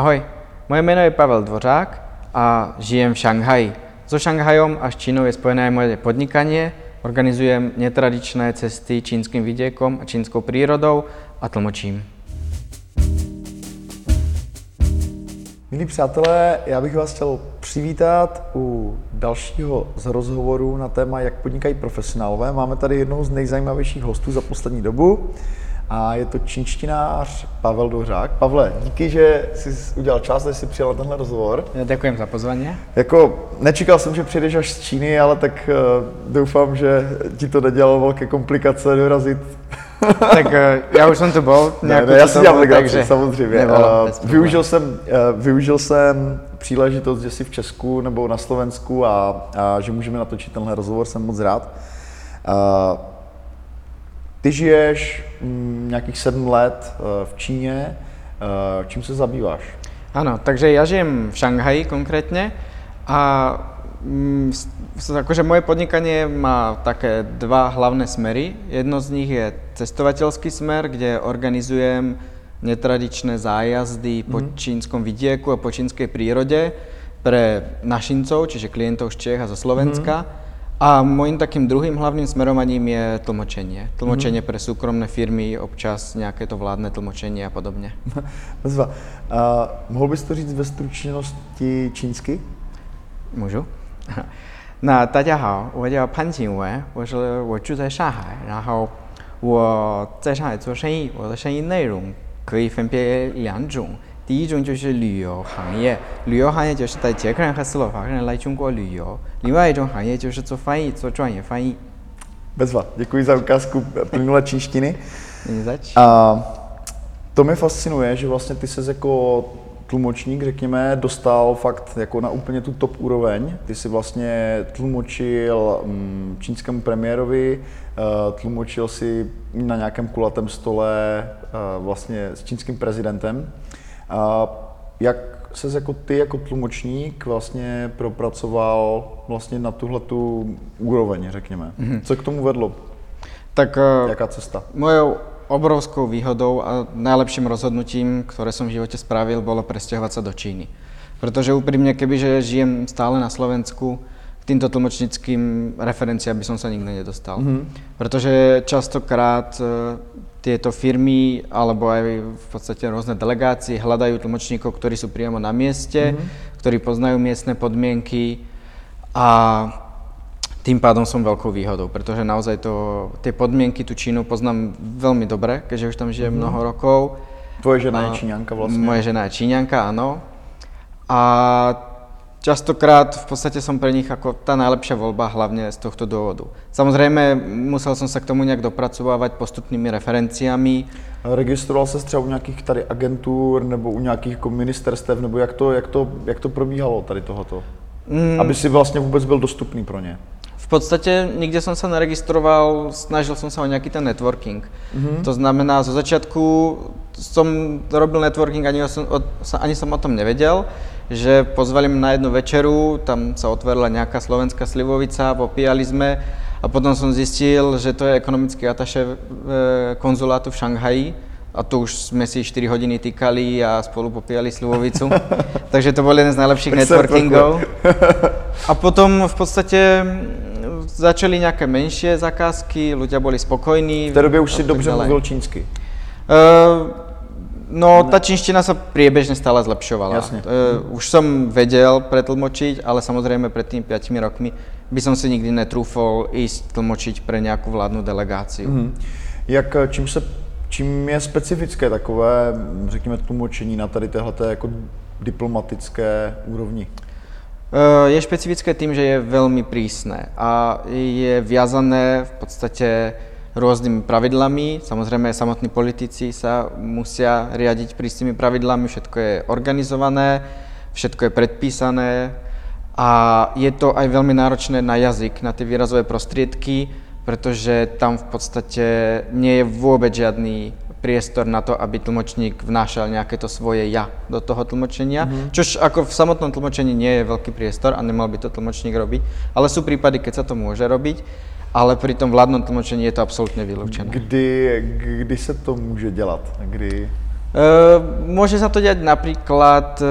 Ahoj, moje jméno je Pavel Dvořák a žijem v Šanghaji. So Šanghajom a s Čínou je spojené aj moje podnikanie. Organizujem netradičné cesty čínskym vidiekom a čínskou prírodou a tlmočím. Milí přátelé, já bych vás chtěl přivítat u dalšího z rozhovorů na téma, jak podnikají profesionálové. Máme tady jednou z nejzajímavějších hostů za poslední dobu a je to čínštinář Pavel Dořák. Pavle, díky, že jsi udělal čas, že jsi přijal tenhle rozhovor. Ja ďakujem za pozvanie. Jako, nečekal jsem, že přijdeš až z Číny, ale tak uh, doufám, že ti to nedělalo velké komplikace dorazit. tak uh, já už jsem tu bol. Ne, ne, já si dělám legraci, samozřejmě. Nebylo, uh, využil, jsem, uh, využil jsem příležitost, že jsi v Česku nebo na Slovensku a, a že můžeme natočit tenhle rozhovor, jsem moc rád. Uh, ty žiješ mm, nějakých sedm let uh, v Číně. Uh, čím se zabýváš? Áno, takže ja žijem v Šanghaji konkrétne a mm, akože moje podnikanie má také dva hlavné smery. Jedno z nich je cestovateľský smer, kde organizujem netradičné zájazdy po čínskom vidieku a po čínskej prírode pre našincov, čiže klientov z Čech a zo Slovenska. A môjim takým druhým hlavným smerovaním je tlmočenie. Tlmočenie pre súkromné firmy, občas nejaké to vládne tlmočenie a podobne. Bezva. Uh, mohl bys to říct ve stručnosti čínsky? můžu。那大家好，我叫潘景文，我是我住在上海，然后我在上海做生意，我的生意内容可以分别两种。 第一种就是旅游行业，旅游行业就是带捷克人和斯洛伐克人来中国旅游；另外一种行业就是做翻译，做专业翻译。 Bezva. Děkuji za ukázku plynulé čínštiny.你zač？ A to mě fascinuje, že vlastně ty se jako tlumočník, řekněme, dostal fakt jako na úplně tu top úroveň. Ty si vlastně tlumočil mm, čínskému premiérovi, eh, tlumočil si na nějakém kulatém stole eh, vlastně s čínským prezidentem. A jak se jako ty jako tlumočník vlastně propracoval vlastně na tuhle tu úroveň, řekněme. Co k tomu vedlo? Tak eh, Jaká cesta? Mojou obrovskou výhodou a najlepším rozhodnutím, ktoré som v živote spravil, bolo presťahovať sa do Číny. Pretože úprimne, kebyže žijem stále na Slovensku, týmto tlmočnickým referenciám by som sa nikdy nedostal. Mm-hmm. Pretože častokrát e, tieto firmy alebo aj v podstate rôzne delegácie hľadajú tlmočníkov, ktorí sú priamo na mieste, mm-hmm. ktorí poznajú miestne podmienky a tým pádom som veľkou výhodou, pretože naozaj to, tie podmienky, tú Čínu poznám veľmi dobre, keďže už tam žijem mm-hmm. mnoho rokov. Tvoje žena A je Číňanka vlastně. Moje žena je Číňanka, áno. A častokrát v podstate som pre nich ako tá najlepšia voľba hlavne z tohto dôvodu. Samozrejme, musel som sa k tomu nejak dopracovávať postupnými referenciami. Registroval se třeba u nějakých tady agentur nebo u nějakých jako ministerstev, nebo jak to, jak to, jak to probíhalo tady tohoto? Mm. Aby si vlastně vůbec byl dostupný pro ně. V podstate nikde som sa neregistroval, snažil som sa o nejaký ten networking. Mm-hmm. To znamená, zo začiatku som robil networking, ani, som, o, ani som o tom nevedel, že pozvali ma na jednu večeru, tam sa otvorila nejaká slovenská slivovica, popíjali sme a potom som zistil, že to je ekonomický ataše e, konzulátu v Šanghaji a to už sme si 4 hodiny týkali a spolu popíjali slivovicu. Takže to bol jeden z najlepších networkingov. A potom v podstate začali nejaké menšie zakázky, ľudia boli spokojní. V té době už si dobře mluvil čínsky. Uh, no, tá čínština sa priebežne stále zlepšovala. Jasne. Uh, už som vedel pretlmočiť, ale samozrejme pred tými 5 rokmi by som si nikdy netrúfol ísť tlmočiť pre nejakú vládnu delegáciu. Mhm. Jak, eh, čím, se, čím je specifické takové, řekněme, tlumočení na tady téhleté jako diplomatické úrovni? Uh, je špecifické tým, že je veľmi prísne a je viazané v podstate rôznymi pravidlami. Samozrejme, samotní politici sa musia riadiť prísnymi pravidlami, všetko je organizované, všetko je predpísané a je to aj veľmi náročné na jazyk, na tie výrazové prostriedky, pretože tam v podstate nie je vôbec žiadny priestor na to, aby tlmočník vnášal nejaké to svoje ja do toho tlmočenia, mm-hmm. čož ako v samotnom tlmočení nie je veľký priestor a nemal by to tlmočník robiť, ale sú prípady, keď sa to môže robiť, ale pri tom vládnom tlmočení je to absolútne vylúčené. Kdy, kdy se to může dělat? Kdy Môže sa to diať napríklad e,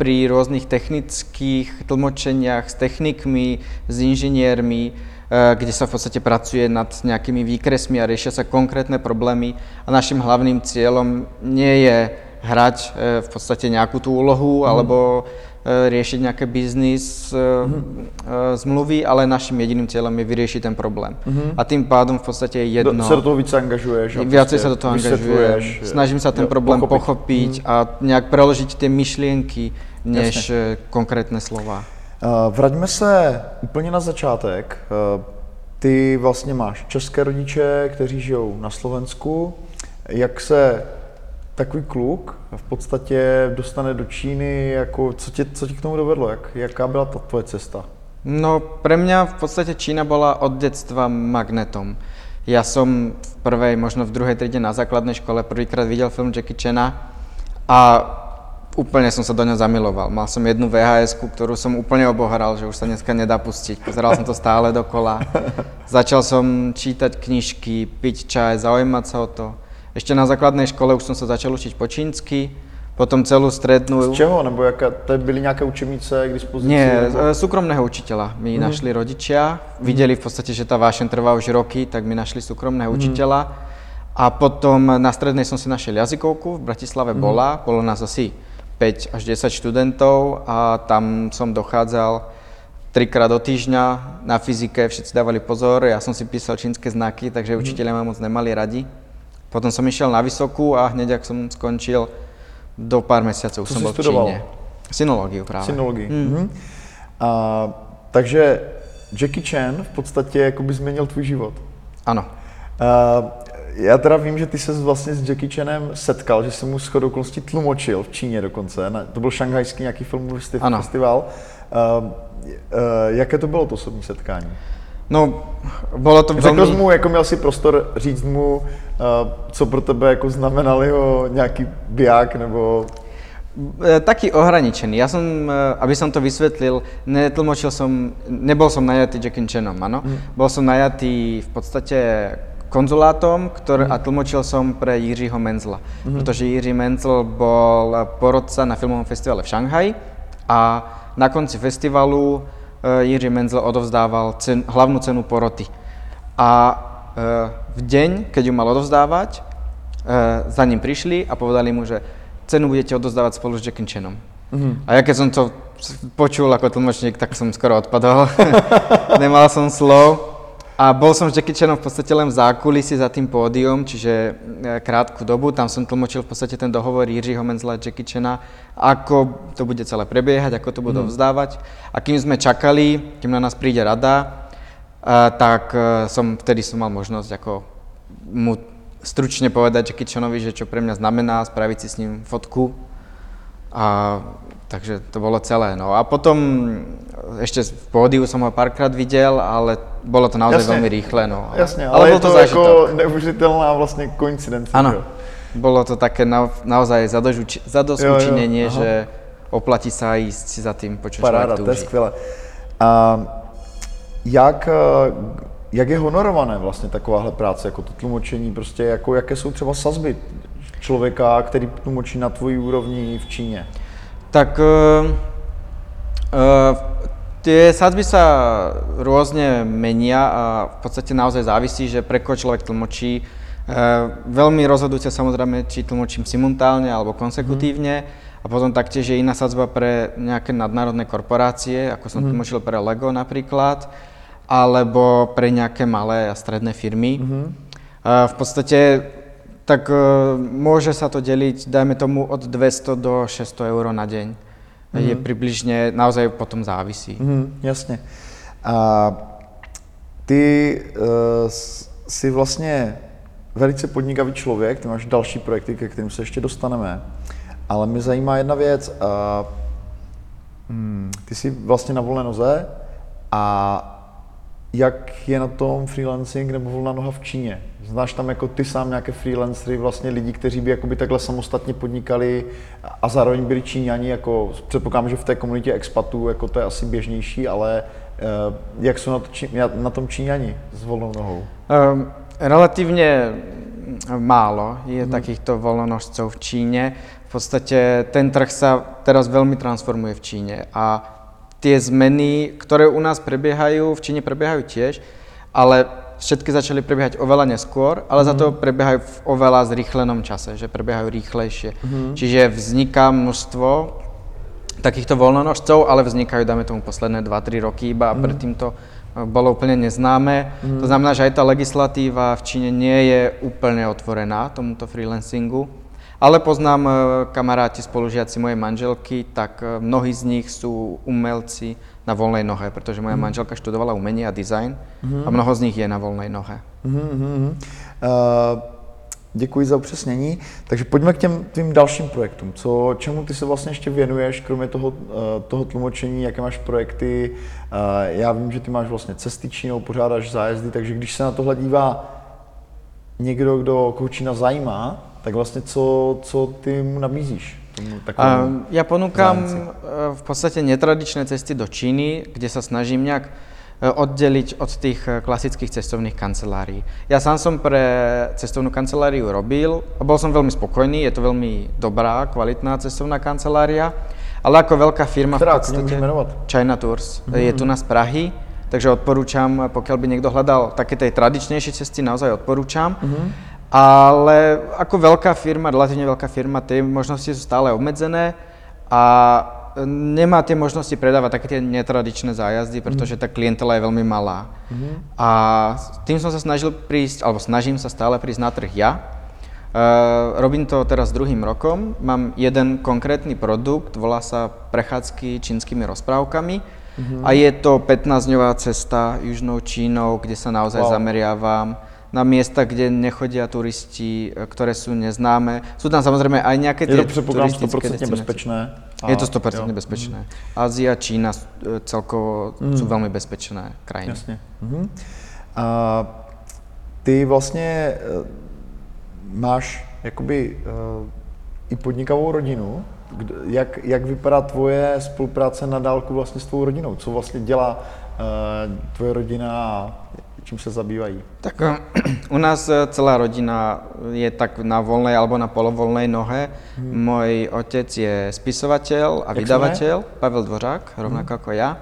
pri rôznych technických tlmočeniach s technikmi, s inžiniermi, e, kde sa v podstate pracuje nad nejakými výkresmi a riešia sa konkrétne problémy a našim hlavným cieľom nie je hrať e, v podstate nejakú tú úlohu mm. alebo riešiť nejaké biznis mm-hmm. zmluvy, ale naším jediným cieľom je vyriešiť ten problém. Mm-hmm. A tým pádom v podstate je jedno... Sa do toho více angažuješ? Viacej sa do toho angažujem. Snažím sa ten problém pochopiť, pochopiť mm-hmm. a nejak preložiť tie myšlienky, než Jasne. konkrétne slova. Uh, vraťme se úplně na začátek. Uh, ty vlastně máš české rodiče, kteří žijou na Slovensku. Jak se takový kluk v podstatě dostane do Číny, jako, co, tě, co ti k tomu dovedlo, jak, jaká byla ta tvoje cesta? No, pre mňa v podstate Čína bola od detstva magnetom. Ja som v prvej, možno v druhej triede na základnej škole prvýkrát videl film Jackie Chana a úplne som sa do ňa zamiloval. Mal som jednu vhs ktorú som úplne oboharal, že už sa dneska nedá pustiť. Pozeral som to stále dokola. Začal som čítať knižky, piť čaj, zaujímať sa o to. Ešte na základnej škole už som sa začal učiť po čínsky, potom celú strednú... Z čeho? Nebo jaká, to byly nějaké učebnice k dispozici? Nie, nebo... súkromného učiteľa mi mm-hmm. našli rodičia. Mm-hmm. Videli v podstate, že tá vášeň trvá už roky, tak mi našli súkromného učiteľa. A potom na strednej som si našiel jazykovku, v Bratislave mm-hmm. bola, bolo nás asi 5 až 10 študentov a tam som dochádzal trikrát do týždňa na fyzike, všetci dávali pozor, ja som si písal čínske znaky, takže mm-hmm. učiteľia ma moc nemali radi. Potom som išiel na vysokú a hneď, ak som skončil, do pár mesiacov Co som bol v studoval? Číne. Synológiu práve. Synologii. Mm. Mm-hmm. A, takže Jackie Chan v podstatě jakoby změnil tvůj život. Ano. A, já teda vím, že ty se vlastně s Jackie Chanem setkal, že jsem mu shodou okolností tlumočil v Číně dokonce. Na, to byl šanghajský nějaký filmový festival. A, a, jaké to bylo to osobní setkání? No, bylo to Řekl velmi... mu, jako měl si prostor říct mu, uh, co pro tebe jako znamenal jeho nějaký biják, nebo... E, taký ohraničený. Ja som, aby som to vysvetlil, netlmočil som, nebol som najatý Jackie Chanom, áno. Mm. Bol som najatý v podstate konzulátom, ktorý, mm. a tlmočil som pre Jiřího Menzla. Mm. Pretože Jiří Menzel bol porodca na filmovom festivale v Šanghaji a na konci festivalu Eh, Jiří Menzel odovzdával cen, hlavnú cenu poroty. A eh, v deň, keď ju mal odovzdávať, eh, za ním prišli a povedali mu, že cenu budete odovzdávať spolu s Jackie Chanom. Mm-hmm. A ja keď som to počul ako tlmočník, tak som skoro odpadol. Nemal som slov. A bol som s Jackie Chanom v podstate len v zákulisí za tým pódium, čiže krátku dobu. Tam som tlmočil v podstate ten dohovor Jiřího Menzla a Jackie Chana, ako to bude celé prebiehať, ako to budú mm. vzdávať. A kým sme čakali, kým na nás príde rada, tak e, som, vtedy som mal možnosť ako mu stručne povedať Jackie Chanovi, že čo pre mňa znamená, spraviť si s ním fotku. A takže to bolo celé. No a potom ešte v pódiu som ho párkrát videl, ale bolo to naozaj Jasne. veľmi rýchle. No. Jasne, ale, ale je to, to jako neužiteľná vlastne koincidencia. Áno, bolo to také na, naozaj učinenie, že oplatí sa ísť za tým, po čom Paráda, to je skvělé. A jak, jak je honorované vlastně takováhle práce, jako to tlumočení, prostě jako jaké jsou třeba sazby člověka, který tlumočí na tvojí úrovni v Číně? Tak uh, uh, tie sadzby sa rôzne menia a v podstate naozaj závisí, že pre koho človek tlmočí. Uh, veľmi rozhodujúce samozrejme, či tlmočím simultálne alebo konsekutívne. Mm. A potom taktiež je iná sadzba pre nejaké nadnárodné korporácie, ako som mm. tlmočil pre Lego napríklad, alebo pre nejaké malé a stredné firmy. Mm. Uh, v podstate tak uh, môže sa to deliť, dajme tomu, od 200 do 600 eur na deň. Mm. Je približne, naozaj potom závisí. Mm, jasne. A ty uh, si vlastně velice podnikavý člověk, ty máš další projekty, ke kterým se ještě dostaneme. Ale mě zajímá jedna věc. Uh, ty jsi vlastně na volné noze a jak je na tom freelancing nebo volná noha v Číně? Znáš tam jako ty sám nějaké freelancery, vlastně lidi, kteří by jakoby takhle samostatně podnikali a zároveň byli Číňani, jako předpokládám, že v té komunitě expatů jako to je asi běžnější, ale uh, jak jsou na, to, na tom Číňani s volnou nohou? Um, relatívne málo je takýchto voľnonožcov v Číne. V podstate ten trh sa teraz veľmi transformuje v Číne a tie zmeny, ktoré u nás prebiehajú, v Číne prebiehajú tiež, ale všetky začali prebiehať oveľa neskôr, ale za to prebiehajú v oveľa zrýchlenom čase, že prebiehajú rýchlejšie. Čiže vzniká množstvo takýchto voľnonožcov, ale vznikajú, dáme tomu, posledné 2-3 roky iba a predtým to e, bolo úplne neznáme. To znamená, že aj tá legislatíva v Číne nie je úplne otvorená tomuto freelancingu. Ale poznám e, kamaráti, spolužiaci mojej manželky, tak e, mnohí z nich sú umelci na voľnej nohe, pretože moja manželka študovala umenie a design a mnoho z nich je na voľnej nohe. Mhm, mhm. Uh, děkuji za upřesnění. Takže pojďme k těm tvým dalším projektům. Co, čemu ty se vlastně ještě věnuješ, kromě toho, toho tlumočení, jaké máš projekty? Já vím, že ty máš vlastně cesty Čínou, pořádáš zájezdy, takže když se na tohle dívá někdo, kdo Čína zajímá, tak vlastně co, co ty mu nabízíš? Takovému ja ponúkam zájemci? v podstate netradičné cesty do Číny, kde sa snažím nejak e, oddeliť od tých e, klasických cestovných kancelárií. Ja sám som pre cestovnú kanceláriu robil a bol som veľmi spokojný, je to veľmi dobrá, kvalitná cestovná kancelária, ale ako veľká firma Ktorá, v podstate... China Tours. Je tu na z Prahy, takže odporúčam, pokiaľ by niekto hľadal také tej tradičnejšie cesty, naozaj odporúčam. Ale ako veľká firma, relatívne veľká firma, tie možnosti sú stále obmedzené a nemá tie možnosti predávať také tie netradičné zájazdy, pretože tá klientela je veľmi malá. A s tým som sa snažil prísť, alebo snažím sa stále prísť na trh ja. Uh, robím to teraz druhým rokom. Mám jeden konkrétny produkt, volá sa Prechádzky čínskymi rozprávkami. A je to 15-dňová cesta južnou Čínou, kde sa naozaj Wow. zameriavam na miesta, kde nechodia turisti, e, ktoré sú neznáme. Sú tam samozrejme aj nejaké Je tie to předpokládám turistické 100% destinácie. bezpečné. A- Je to 100% jo. bezpečné. Ázia, Čína e, celkovo sú veľmi bezpečné krajiny. Jasně. Mhm. A ty vlastně eh, máš jakoby i podnikavou rodinu. Jak, jak vypadá tvoje spolupráce na dálku vlastně s tvou rodinou? Co vlastně dělá tvoje rodina a čím se zabývají? Tak e, u nás e, celá rodina je tak na voľnej alebo na polovoľnej nohe. Môj otec je spisovateľ a Jak sa vydavateľ, Pavel Dvořák, rovnako ako ja.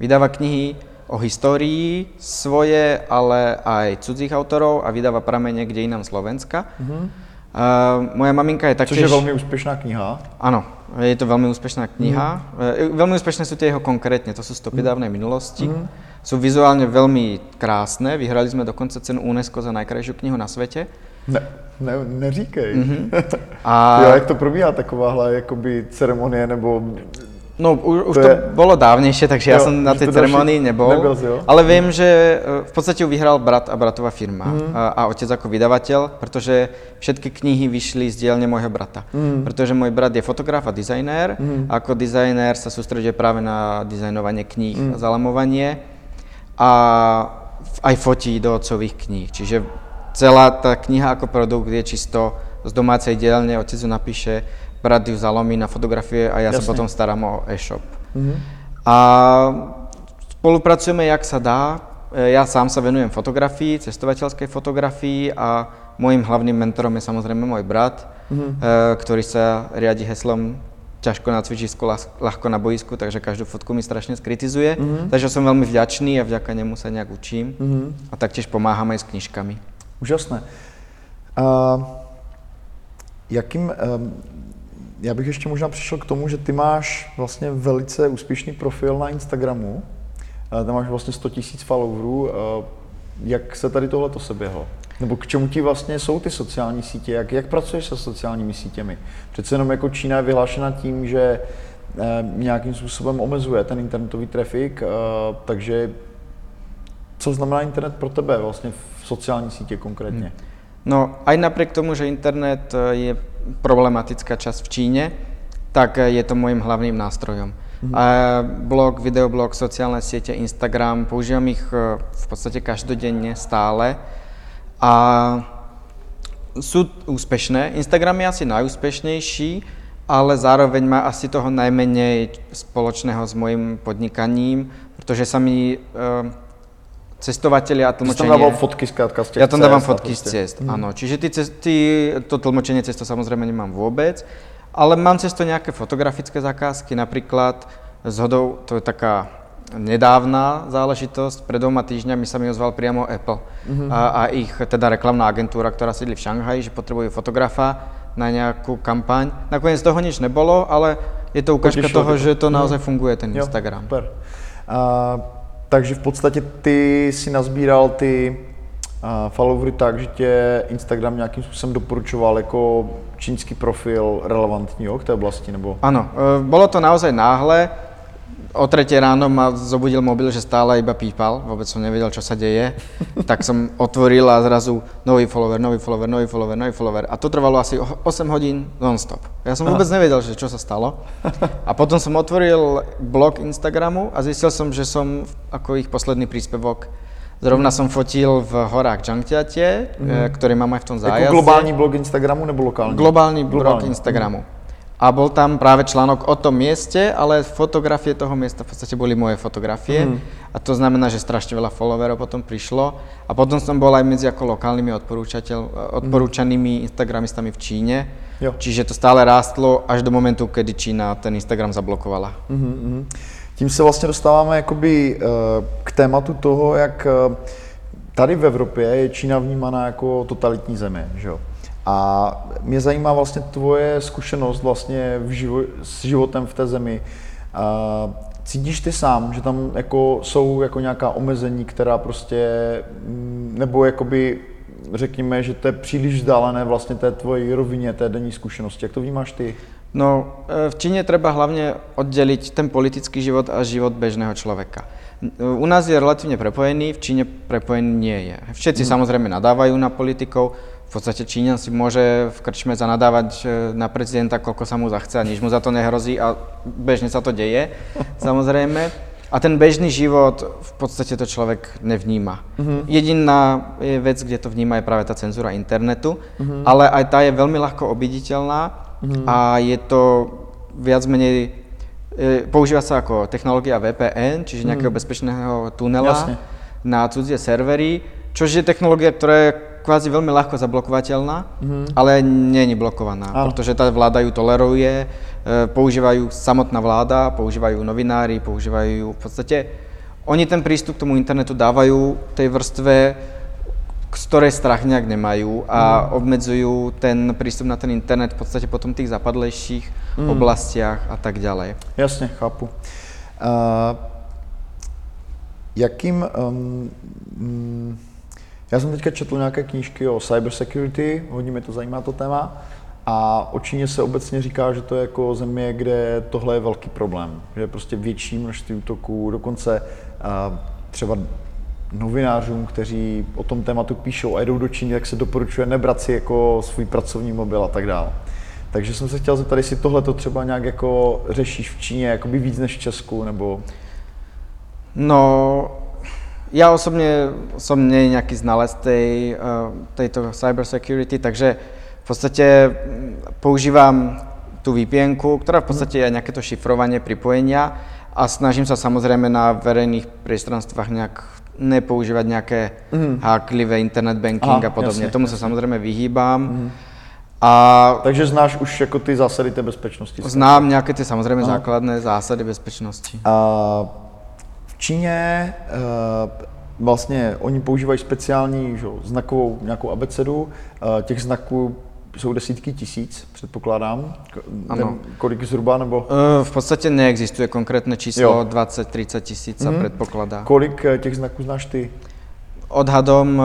Vydáva knihy o histórii svoje, ale aj cudzích autorov a vydáva pramene kde inám Slovenska. Uh, moja maminka je Což taktiež... je velmi úspěšná kniha. Áno, je to veľmi úspešná kniha. E, Veľmi úspešné sú tie jeho konkrétne, to sú stopy dávnej minulosti. Sú vizuálne veľmi krásne, vyhrali sme dokonca cenu UNESCO za najkrajšiu knihu na svete. Ne, ne, neříkej. A Jo, jak to probíhá takováhle jakoby ceremonie nebo no, už, už To to, je- bolo dávnejšie, takže ja Jo, som na tej to ceremonii nebol. nebyl jo? Ale viem, že e, v podstate ju vyhral brat a bratová firma a, a otec ako vydavateľ, pretože všetky knihy vyšli z dielne môjho brata. Pretože môj brat je fotograf a dizajnér a ako dizajnér sa sústreduje práve na dizajnovanie kníh a zalamovanie a aj fotí do otcových kníh. Čiže celá tá kniha ako produkt je čisto z domácej dielne, otec ju napíše, brat ju zalomí na fotografie a ja sa Jasne. potom starám o e-shop. A spolupracujeme, jak sa dá. E, Ja sám sa venujem fotografii, cestovateľskej fotografii a môjim hlavným mentorom je samozrejme môj brat, e, ktorý sa riadi heslom ťažko na cvičisku, ľah- ľahko na boisku, takže každú fotku mi strašne skritizuje. Takže som veľmi vďačný a vďaka nemu sa nejak učím. A taktiež pomáham aj s knižkami. Úžasné. A jakým, um, já bych ještě možná přišel k tomu, že ty máš vlastně velice úspěšný profil na Instagramu. Uh, tam máš vlastně 100 000 followerů. Uh, jak se tady tohle to seběhlo? Nebo k čemu ti vlastně jsou ty sociální sítě? Jak, jak pracuješ se sociálními sítěmi? Přece jenom jako Čína je vyhlášena tím, že eh, nějakým způsobem omezuje ten internetový trafik, eh, takže co znamená internet pro tebe vlastně v sociální sítě konkrétně? No aj napriek tomu, že internet je problematická časť v Číne, tak je to môjim hlavným nástrojom. A blog, videoblog, sociálne siete, Instagram, používam ich e, v podstate každodenne stále. A sú úspešné. Instagram je asi najúspešnejší, ale zároveň má asi toho najmenej spoločného s mojim podnikaním, pretože sa mi e, cestovatelia a tam tlmočenie... dával fotky zkrátka z Ja tam dávam cest fotky z ciest, áno. Čiže ty, cest, ty, to tlmočenie cez to samozrejme nemám vôbec, ale mám cez to nejaké fotografické zakázky, napríklad z hodou, to je taká nedávna záležitosť, pred dvoma týždňami sa mi ozval priamo Apple a, a ich teda reklamná agentúra, ktorá sídli v Šanghaji, že potrebujú fotografa na nejakú kampaň. Nakoniec toho nič nebolo, ale je to ukážka toho, to. že to naozaj funguje, ten Jo, Instagram. Super. A, takže v podstatě ty si nazbíral ty a, followery tak, že tě Instagram nějakým způsobem doporučoval jako čínský profil relevantní jo, k té oblasti, nebo? Áno, e, bolo to naozaj náhle. O tretej ráno ma zobudil mobil, že stále iba pípal, vôbec som nevedel, čo sa deje. tak som otvoril a zrazu nový follower, nový follower, nový follower, nový follower. A to trvalo asi o- 8 hodín non-stop. Ja som vôbec nevedel, že čo sa stalo. A potom som otvoril blog Instagramu a zistil som, že som ako ich posledný príspevok Zrovna som fotil v horách Jangtiate, mm ktorý mám aj v tom zájazde. Jako globální blog Instagramu nebo lokální? Globálny blog Globálny. Instagramu. A bol tam práve článok o tom mieste, ale fotografie toho miesta v podstate boli moje fotografie. Mhm. A to znamená, že strašne veľa followerov potom prišlo. A potom som bol aj medzi ako lokálnymi odporúčateľ, odporúčanými Instagramistami v Číne. Jo. Čiže to stále rástlo až do momentu, kedy Čína ten Instagram zablokovala. Mhm, mhm. Tím se vlastně dostáváme jakoby eh, k tématu toho, jak eh, tady v Evropě je Čína vnímaná jako totalitní země, že jo? A mě zajímá vlastně tvoje zkušenost vlastně v živo- s životem v té zemi. A cítíš ty sám, že tam jako jsou jako nějaká omezení, která prostě, mm, nebo jakoby řekněme, že to je příliš vzdálené vlastně té tvojí rovině, té denní zkušenosti. Jak to vnímáš ty? No, e, v Číne treba hlavne oddeliť ten politický život a život bežného človeka. N- U nás je relatívne prepojený, v Číne prepojený nie je. Všetci samozrejme nadávajú na politikov, v podstate Číňan si môže v krčme zanadávať e, na prezidenta, koľko sa mu zachce a nič mu za to nehrozí a bežne sa to deje, samozrejme. A ten bežný život v podstate to človek nevníma. Jediná je vec, kde to vníma, je práve tá cenzúra internetu, ale aj tá je veľmi ľahko obiditeľná a je to viac menej, e, používa sa ako technológia VPN, čiže nejakého bezpečného tunela Jasne. na cudzie servery, čož je technológia, ktorá je kvázi veľmi ľahko zablokovateľná, ale nie je blokovaná, Áno. pretože tá vláda ju toleruje, e, používajú samotná vláda, používajú novinári, používajú v podstate, oni ten prístup k tomu internetu dávajú tej vrstve, z ktorej strach nejak nemajú a obmedzujú ten prístup na ten internet v podstate potom tých zapadlejších oblastiach a tak ďalej. Jasně, chápu. Uh, jakým... Um, mm, já jsem teďka četl nějaké knížky o cybersecurity, hodně mě to zajímá to téma. A o Číně se obecně říká, že to je jako země, kde tohle je velký problém. Že je prostě větší množství útoků, dokonce třeba novinářům, kteří o tom tématu píšou a jedou do Číny, tak se doporučuje nebrat si jako svůj pracovní mobil a tak dále. Takže jsem se chtěl zeptat, jestli tohle to třeba nějak jako řešíš v Číně, jakoby víc než v Česku, nebo... No, ja osobne som nie nejaký znalec tej, eh, tejto cyber security, takže v podstate mm, používam tú vpn ktorá v podstate je nejaké to šifrovanie pripojenia a snažím sa samozrejme na verejných priestranstvách nejak nepoužívať nejaké háklivé internet banking Aha, a podobne. jasne, Tomu sa samozrejme vyhýbam. A Takže znáš už jako ty zásady té bezpečnosti. znám nejaké tie samozrejme základné zásady bezpečnosti. A Číně uh, vlastně oni používají speciální že, znakovou nějakou abecedu. Uh, těch znaků jsou desítky tisíc, předpokládám. Ano. Kolik zhruba, nebo E, V podstate neexistuje konkrétne číslo, Jo. 20-30 tisíc sa predpokladá. kolik eh, těch znaků znáš ty? Odhadom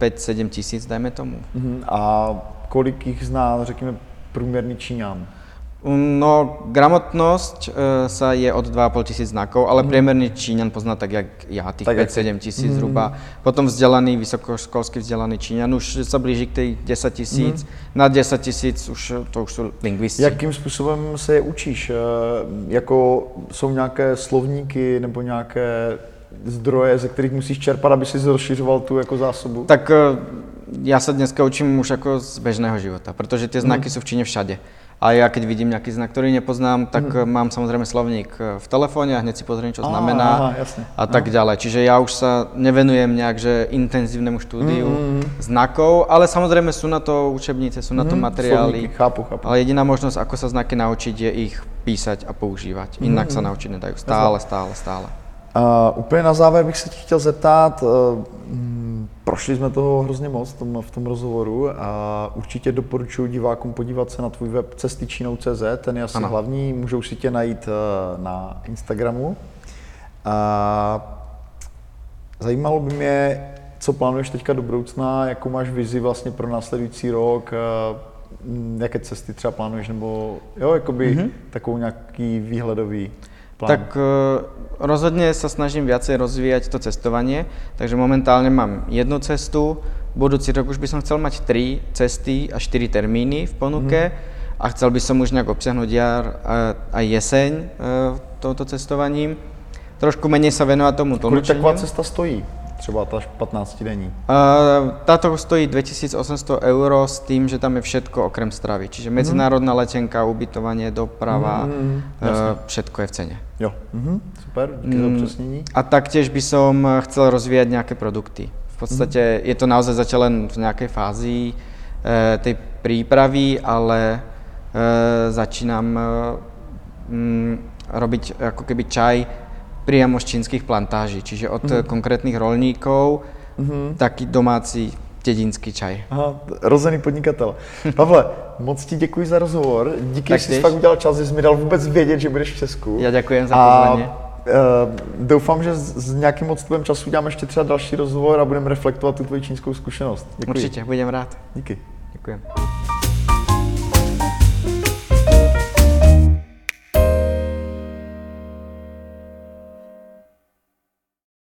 e, 5-7 tisíc, dajme tomu. Mhm. A kolik jich zná, řekněme, průměrný Číňan? No, gramotnosť e, sa je od 2,5 tisíc znakov, ale priemerný Číňan pozná tak, jak ja, tých Tak, jak ty. 5-7 tisíc zhruba. Potom vzdelaný, vysokoškolsky vzdelaný Číňan už sa blíži k tej 10 tisíc. Na 10 tisíc už to už sú lingvisti. Jakým způsobem se je učíš? Eh, Jako jsou nějaké slovníky nebo nějaké zdroje, ze kterých musíš čerpat, aby si rozšiřoval tu jako zásobu? Tak e, ja sa dneska učím už ako z bežného života, pretože tie znaky sú v Číne všade. A ja keď vidím nejaký znak, ktorý nepoznám, tak mm. mám samozrejme slovník eh, v telefóne a hneď si pozriem, čo znamená aha, jasne. a tak ďalej. Čiže ja už sa nevenujem nejak, že intenzívnemu štúdiu Mm, znakov, ale samozrejme sú na to učebnice, sú na to Mhm, materiály. slovníky, chápu, chápu. Ale jediná možnosť, ako sa znaky naučiť, je ich písať a používať. Inak sa naučiť nedajú. Stále, stále, stále. A úplně na závěr bych se tě chtěl zeptat, mm, prošli jsme toho hrozně moc v tom, v tom rozhovoru a určitě doporučuji divákům podívat se na tvůj web cestyčinou.cz, ten je asi Ano. hlavní, můžou si tě najít eh, na Instagramu. A zajímalo by mě, co plánuješ teďka do budoucna, jakou máš vizi vlastně pro následující rok, eh, jaké cesty třeba plánuješ, nebo jo, jakoby mm-hmm. takovou nějaký výhledový plán. Tak eh, rozhodne sa snažím viacej rozvíjať to cestovanie, takže momentálne mám jednu cestu, budúci rok už by som chcel mať tri cesty a štyri termíny v ponuke a chcel by som už nejak obsiahnuť jar a jeseň eh, touto cestovaním. Trošku menej sa venovať tomu tlmočeniu. taková cesta stojí? Třeba ta 15 denní. Uh, táto stojí 2800 eur s tým, že tam je všetko okrem stravy. Čiže medzinárodná letenka, ubytovanie, doprava, Mhm, uh, všetko je v cene. Jo, mhm, super, díky za upřesnění. A taktiež by som chcel rozvíjať nejaké produkty. V podstate je to naozaj zatiaľ len v nejakej fázi e, tej prípravy, ale e, začínam e, mm, robiť ako keby čaj priamo z čínskych plantáží, čiže od mm. konkrétnych rolníkov, mm. taký domáci dedinský čaj. Aha, rozený podnikatel. Pavle, moc ti děkuji za rozhovor. Díky, Tak že jsi fakt udělal čas, že jsi mi dal vůbec vědět, že budeš v Česku. Ja ďakujem za A pozvanie. uh, doufám, že s, nějakým odstupem času uděláme ještě třeba další rozhovor a budeme reflektovat tu tvoji čínskou zkušenost. Děkuji. Určite, budem rád. Díky. Ďakujem.